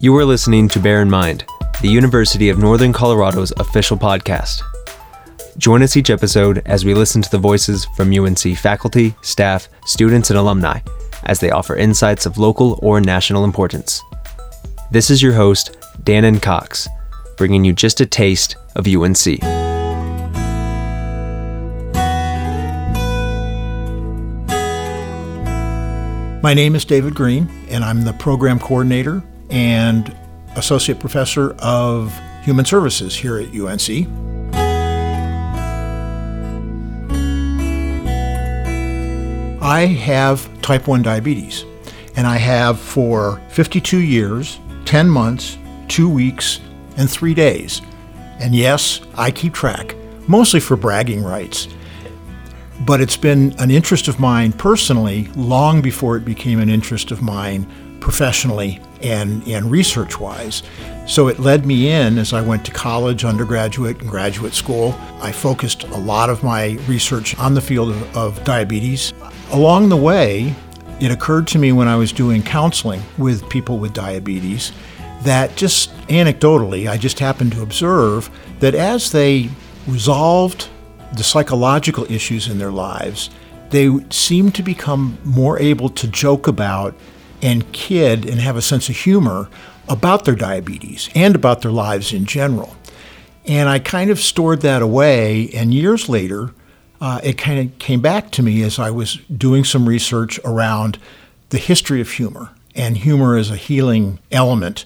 You are listening to Bear in Mind, the University of Northern Colorado's official podcast. Join us each episode as we listen to the voices from UNC faculty, staff, students, and alumni as they offer insights of local or national importance. This is your host, Dannon Cox, bringing you just a taste of UNC. My name is David Green, and I'm the program coordinator and associate professor of human services here at UNC. I have type 1 diabetes, and I have for 52 years, 10 months, 2 weeks, and 3 days. And yes, I keep track, mostly for bragging rights. But it's been an interest of mine personally long before it became an interest of mine professionally and, and research wise. So it led me in as I went to college, undergraduate, and graduate school. I focused a lot of my research on the field of, of diabetes. Along the way, it occurred to me when I was doing counseling with people with diabetes that just anecdotally, I just happened to observe that as they resolved the psychological issues in their lives, they seemed to become more able to joke about and kid and have a sense of humor about their diabetes and about their lives in general. And I kind of stored that away, and years later, uh, it kind of came back to me as I was doing some research around the history of humor and humor as a healing element.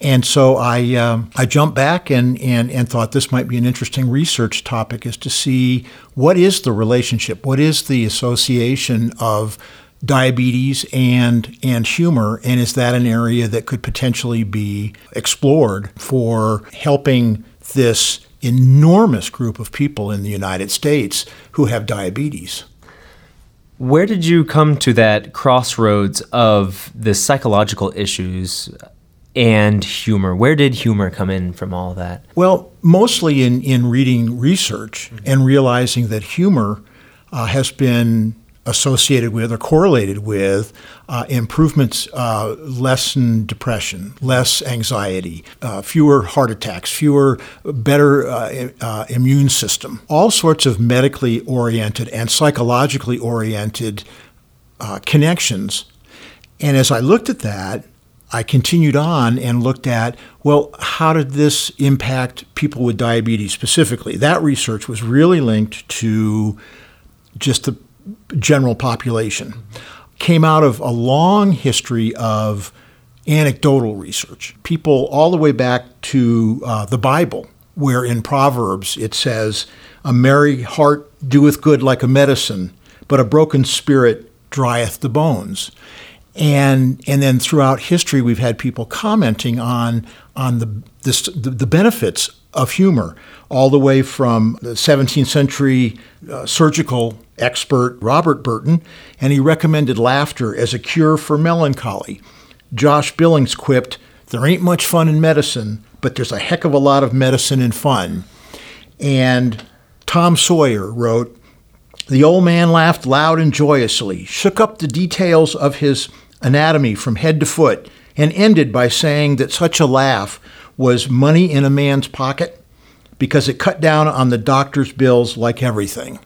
And so I, um, I jumped back and, and, and thought this might be an interesting research topic is to see what is the relationship, what is the association of diabetes and and humor and is that an area that could potentially be explored for helping this enormous group of people in the United States who have diabetes where did you come to that crossroads of the psychological issues and humor where did humor come in from all that well mostly in in reading research mm-hmm. and realizing that humor uh, has been associated with or correlated with uh, improvements, uh, less depression, less anxiety, uh, fewer heart attacks, fewer, better uh, uh, immune system, all sorts of medically oriented and psychologically oriented uh, connections. And as I looked at that, I continued on and looked at, well, how did this impact people with diabetes specifically? That research was really linked to just the general population came out of a long history of anecdotal research. People all the way back to uh, the Bible, where in Proverbs it says, A merry heart doeth good like a medicine, but a broken spirit drieth the bones. And, and then throughout history, we've had people commenting on, on the, this, the, the benefits of humor, all the way from the 17th century uh, surgical expert Robert Burton, and he recommended laughter as a cure for melancholy. Josh Billings quipped, There ain't much fun in medicine, but there's a heck of a lot of medicine in fun. And Tom Sawyer wrote, The old man laughed loud and joyously, shook up the details of his anatomy from head to foot, and ended by saying that such a laugh was money in a man's pocket because it cut down on the doctor's bills like everything.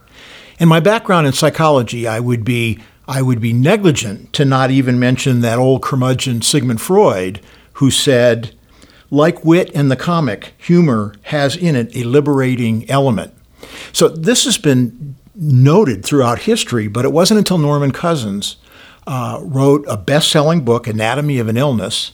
In my background in psychology, I would be I would be negligent to not even mention that old curmudgeon Sigmund Freud, who said, like wit and the comic, humor has in it a liberating element. So this has been noted throughout history, but it wasn't until Norman Cousins uh, wrote a best selling book, Anatomy of an Illness,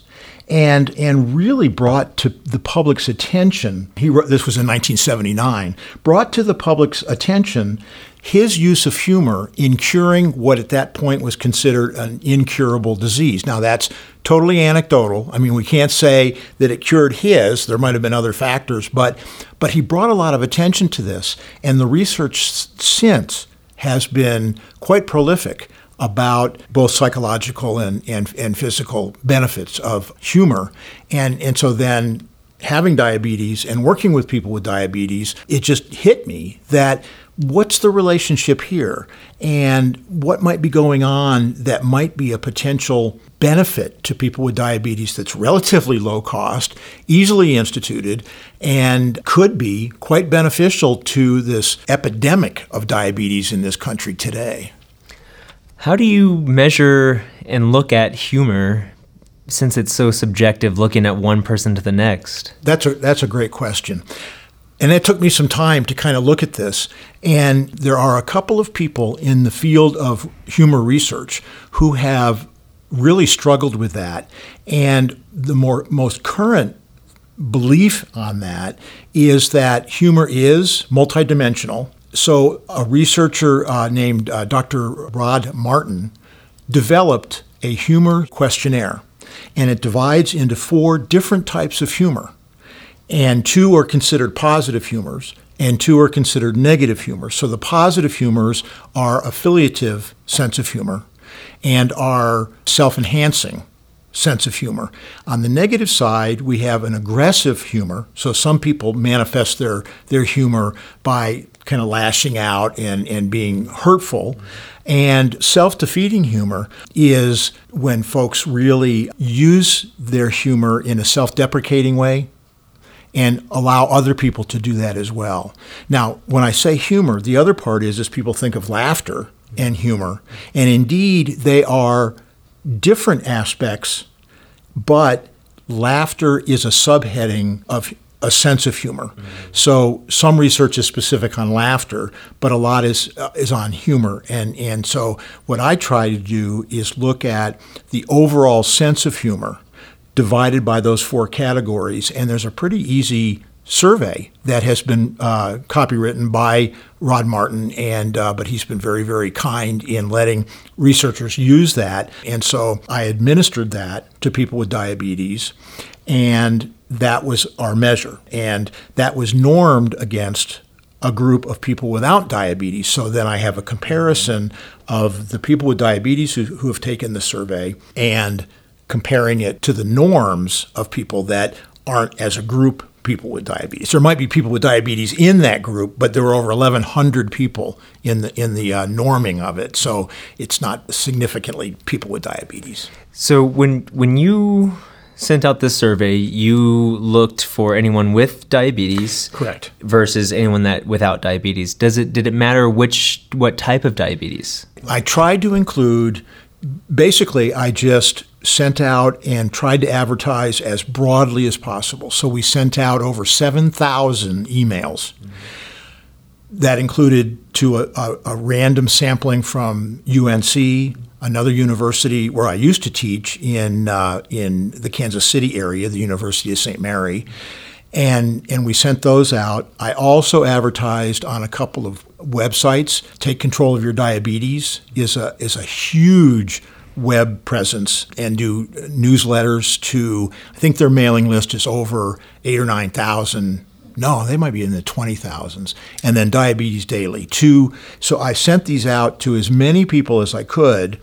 and and really brought to the public's attention. He wrote, this was in 1979. Brought to the public's attention his use of humor in curing what at that point was considered an incurable disease. Now that's totally anecdotal. I mean, we can't say that it cured his. There might have been other factors, but but he brought a lot of attention to this, and the research since has been quite prolific about both psychological and, and, and physical benefits of humor. And, and so then having diabetes and working with people with diabetes, it just hit me that what's the relationship here and what might be going on that might be a potential benefit to people with diabetes that's relatively low cost, easily instituted, and could be quite beneficial to this epidemic of diabetes in this country today. How do you measure and look at humor since it's so subjective looking at one person to the next? That's a that's a great question. And it took me some time to kind of look at this. And there are a couple of people in the field of humor research who have really struggled with that. And the more most current belief on that is that humor is multidimensional. So a researcher uh, named uh, Dr. Rod Martin developed a humor questionnaire, and it divides into four different types of humor and two are considered positive humors, and two are considered negative humors. So the positive humors are affiliative sense of humor and are self enhancing sense of humor. On the negative side, we have an aggressive humor. So some people manifest their, their humor by kind of lashing out and, and being hurtful. And self defeating humor is when folks really use their humor in a self deprecating way and allow other people to do that as well. Now, when I say humor, the other part is is people think of laughter and humor, and indeed they are different aspects, but laughter is a subheading of a sense of humor. Mm-hmm. So some research is specific on laughter, but a lot is uh, is on humor. And and so what I try to do is look at the overall sense of humor divided by those four categories. And there's a pretty easy survey that has been uh, copywritten by Rod Martin, and uh, but he's been very, very kind in letting researchers use that. And so I administered that to people with diabetes, and that was our measure, and that was normed against a group of people without diabetes. So then I have a comparison of the people with diabetes who, who have taken the survey and comparing it to the norms of people that aren't as a group people with diabetes. There might be people with diabetes in that group, but there were over 1,100 people in the in the uh, norming of it. So it's not significantly people with diabetes. So when when you sent out this survey, you looked for anyone with diabetes, correct, versus anyone that without diabetes. Does it did it matter which what type of diabetes? I tried to include. Basically, I just sent out and tried to advertise as broadly as possible. So we sent out over 7,000 emails. That included to a, a, a, random sampling from UNC, another university where I used to teach in uh, in the Kansas City area, the University of St. Mary, and and we sent those out. I also advertised on a couple of websites. Take control of your diabetes is a is a huge web presence and do newsletters to I think their mailing list is over eight or nine thousand. No, they might be in the twenty thousands. And then Diabetes Daily too. So I sent these out to as many people as I could.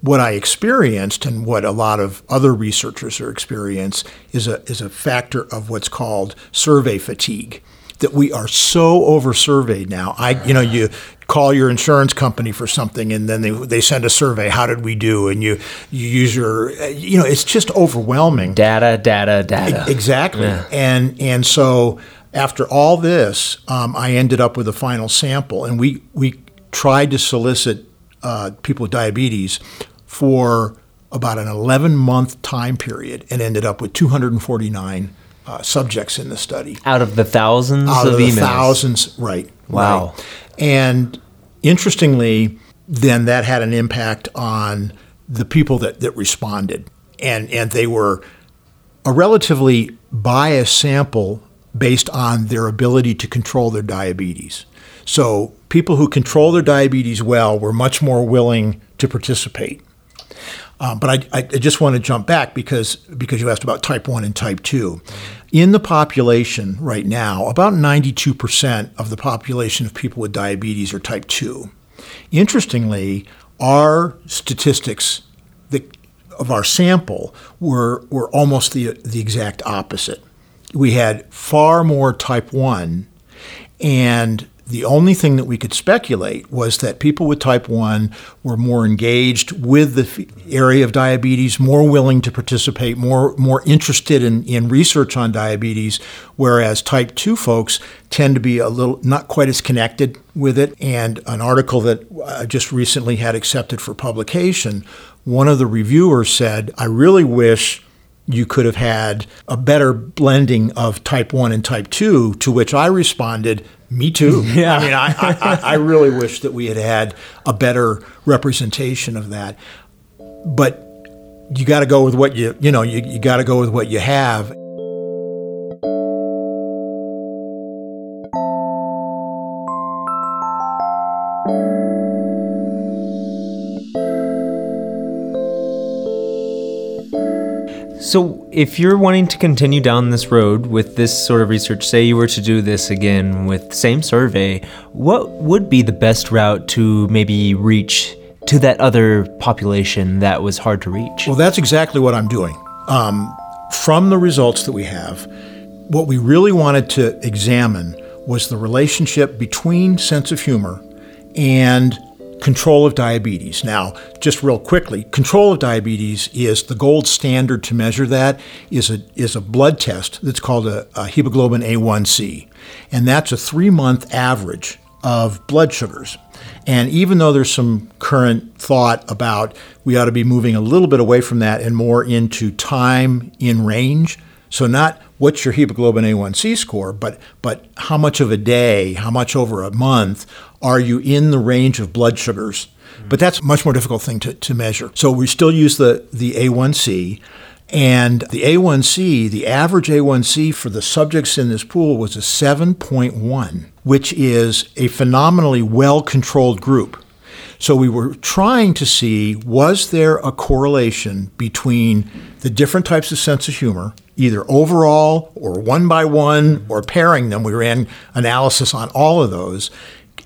What I experienced and what a lot of other researchers are experiencing is a is a factor of what's called survey fatigue that we are so over surveyed now. I, you know, you call your insurance company for something and then they, they send a survey how did we do and you you use your you know it's just overwhelming data data data exactly yeah. and and so after all this um, i ended up with a final sample and we we tried to solicit uh, people with diabetes for about an 11 month time period and ended up with 249 uh, subjects in the study out of the thousands out of, of the emails. thousands right wow right. And interestingly, then that had an impact on the people that, that responded. And, and they were a relatively biased sample based on their ability to control their diabetes. So people who control their diabetes well were much more willing to participate. Um, but I, I, just want to jump back because because you asked about type one and type two. In the population right now, about 92% of the population of people with diabetes are type 2. Interestingly, our statistics that, of our sample were, were almost the, the exact opposite. we had far more type 1 and the only thing that we could speculate was that people with type 1 were more engaged with the area of diabetes, more willing to participate, more, more interested in, in research on diabetes, whereas type 2 folks tend to be a little not quite as connected with it. And an article that I just recently had accepted for publication, one of the reviewers said, I really wish you could have had a better blending of type 1 and type 2, to which I responded, me too. Yeah. I mean, I, I, I really wish that we had had a better representation of that. But you got to go with what you, you know, you, you got to go with what you have. So, if you're wanting to continue down this road with this sort of research, say you were to do this again with same survey, what would be the best route to maybe reach to that other population that was hard to reach? Well, that's exactly what I'm doing. Um, from the results that we have, what we really wanted to examine was the relationship between sense of humor and control of diabetes. Now, just real quickly, control of diabetes is the gold standard to measure that is a is a blood test that's called a, a hemoglobin A1C, and that's a three month average of blood sugars. And even though there's some current thought about we ought to be moving a little bit away from that and more into time in range, so not what's your hemoglobin A1C score, but but how much of a day, how much over a month are you in the range of blood sugars? Mm-hmm. But that's a much more difficult thing to, to measure. So we still use the, the A1C. And the A1C, the average A1C for the subjects in this pool was a 7.1, which is a phenomenally well controlled group. So we were trying to see was there a correlation between the different types of sense of humor, either overall or one by one or pairing them. We ran analysis on all of those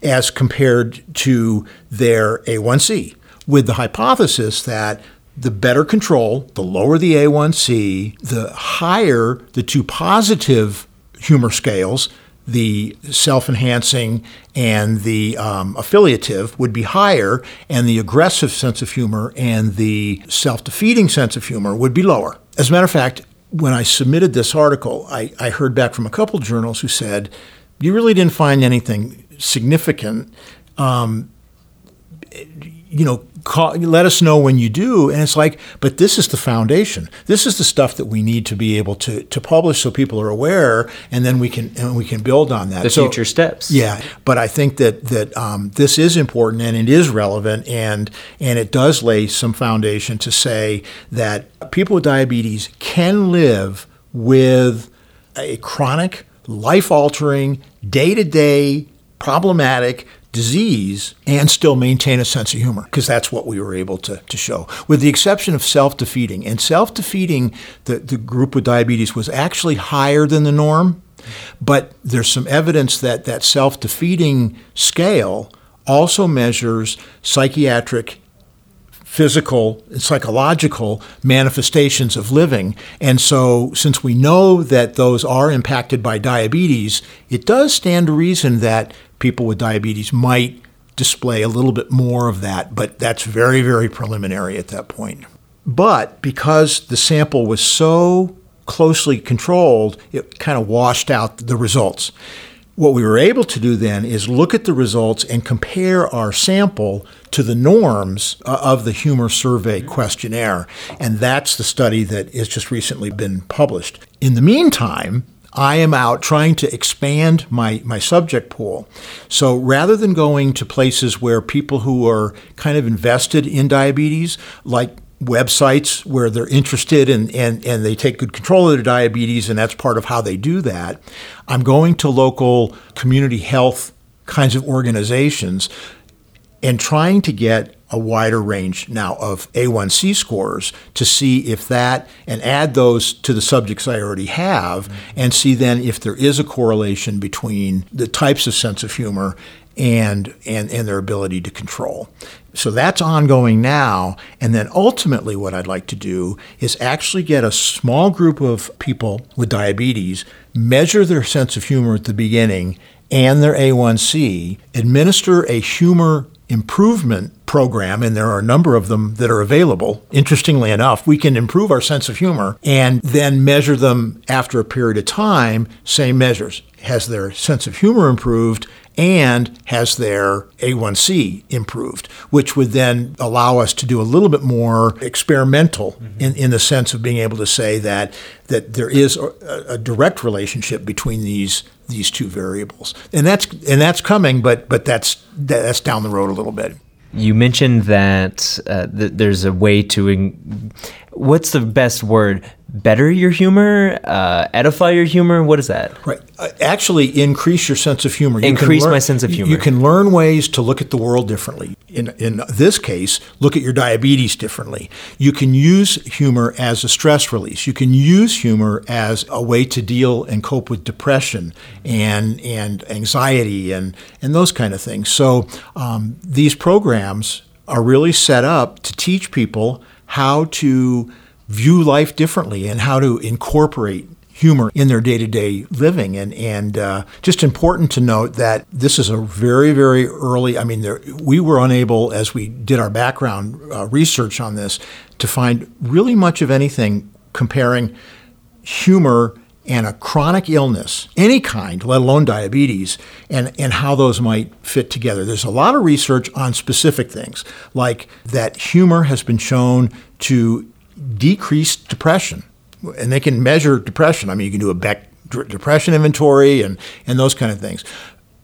as compared to their A1C, with the hypothesis that the better control, the lower the A1C, the higher the two positive humor scales, the self enhancing and the um, affiliative, would be higher, and the aggressive sense of humor and the self defeating sense of humor would be lower. As a matter of fact, when I submitted this article, I, I heard back from a couple journals who said, You really didn't find anything significant. Um, you know, call, let us know when you do. And it's like, but this is the foundation. This is the stuff that we need to be able to, to publish so people are aware, and then we can and we can build on that. The so, future steps. Yeah, but I think that that um, this is important and it is relevant, and and it does lay some foundation to say that people with diabetes can live with a chronic, life altering, day to day problematic disease and still maintain a sense of humor because that's what we were able to, to show. With the exception of self-defeating and self-defeating the, the group with diabetes was actually higher than the norm but there's some evidence that that self-defeating scale also measures psychiatric physical and psychological manifestations of living. And so, since we know that those are impacted by diabetes, it does stand to reason that people with diabetes might display a little bit more of that, but that's very, very preliminary at that point. But because the sample was so closely controlled, it kind of washed out the results. What we were able to do then is look at the results and compare our sample to the norms uh, of the humor survey questionnaire. And that's the study that has just recently been published. In the meantime, I am out trying to expand my, my subject pool. So rather than going to places where people who are kind of invested in diabetes, like websites where they're interested and, and, and they take good control of their diabetes, and that's part of how they do that. I'm going to local community health kinds of organizations and trying to get a wider range now of A1C scores to see if that, and add those to the subjects I already have, and see then if there is a correlation between the types of sense of humor and, and, and their ability to control. So that's ongoing now. And then ultimately, what I'd like to do is actually get a small group of people with diabetes, measure their sense of humor at the beginning and their A1C, administer a humor improvement program, and there are a number of them that are available. Interestingly enough, we can improve our sense of humor and then measure them after a period of time, same measures. Has their sense of humor improved? and has their A1C improved, which would then allow us to do a little bit more experimental mm-hmm. in, in the sense of being able to say that that there is a, a, direct relationship between these these two variables, and that's and that's coming, but but that's that's down the road a little bit. You mentioned that uh, th- there's a way to. In- what's the best word? better your humor, uh, edify your humor? What is that? Right. Uh, actually, increase your sense of humor. You increase learn, my sense of humor. You can learn ways to look at the world differently. In, in this case, look at your diabetes differently. You can use humor as a stress release. You can use humor as a way to deal and cope with depression and, and anxiety and, and those kind of things. So um, these programs are really set up to teach people how to view life differently and how to incorporate humor in their day-to-day living and and uh, just important to note that this is a very very early i mean there, we were unable as we did our background uh, research on this to find really much of anything comparing humor and a chronic illness, any kind, let alone diabetes, and, and how those might fit together. There's a lot of research on specific things, like that humor has been shown to decrease depression. And they can measure depression. I mean, you can do a Beck depression inventory and, and those kind of things.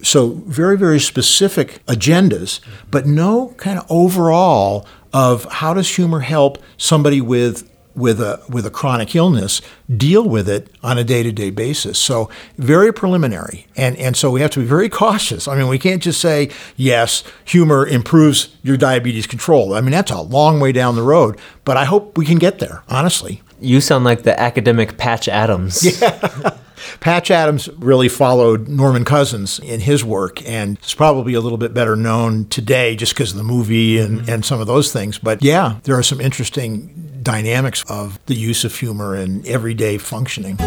So, very, very specific agendas, but no kind of overall of how does humor help somebody with with a with a chronic illness deal with it on a day-to-day basis. So very preliminary. And and so we have to be very cautious. I mean, we can't just say yes, humor improves your diabetes control. I mean, that's a long way down the road, but I hope we can get there, honestly. You sound like the academic Patch Adams. Yeah. Patch Adams really followed Norman Cousins in his work, and it's probably a little bit better known today just because of the movie and, mm-hmm. and some of those things. But yeah, there are some interesting dynamics of the use of humor in everyday functioning.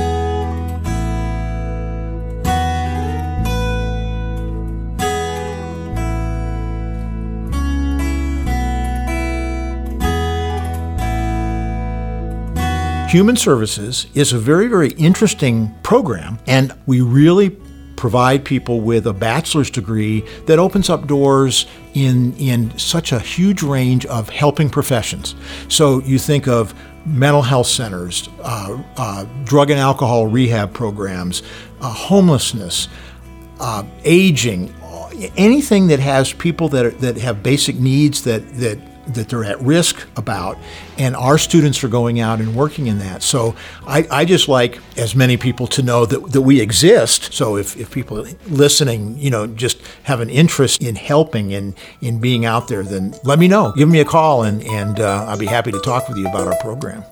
Human Services is a very, very interesting program, and we really provide people with a bachelor's degree that opens up doors in, in such a huge range of helping professions. So you think of mental health centers, uh, uh, drug and alcohol rehab programs, uh, homelessness, uh, aging, anything that has people that, are, that have basic needs that, that that they're at risk about, and our students are going out and working in that. So I, I just like as many people to know that, that we exist. So if, if people listening, you know, just have an interest in helping and in being out there, then let me know. Give me a call, and, and uh, I'll be happy to talk with you about our program.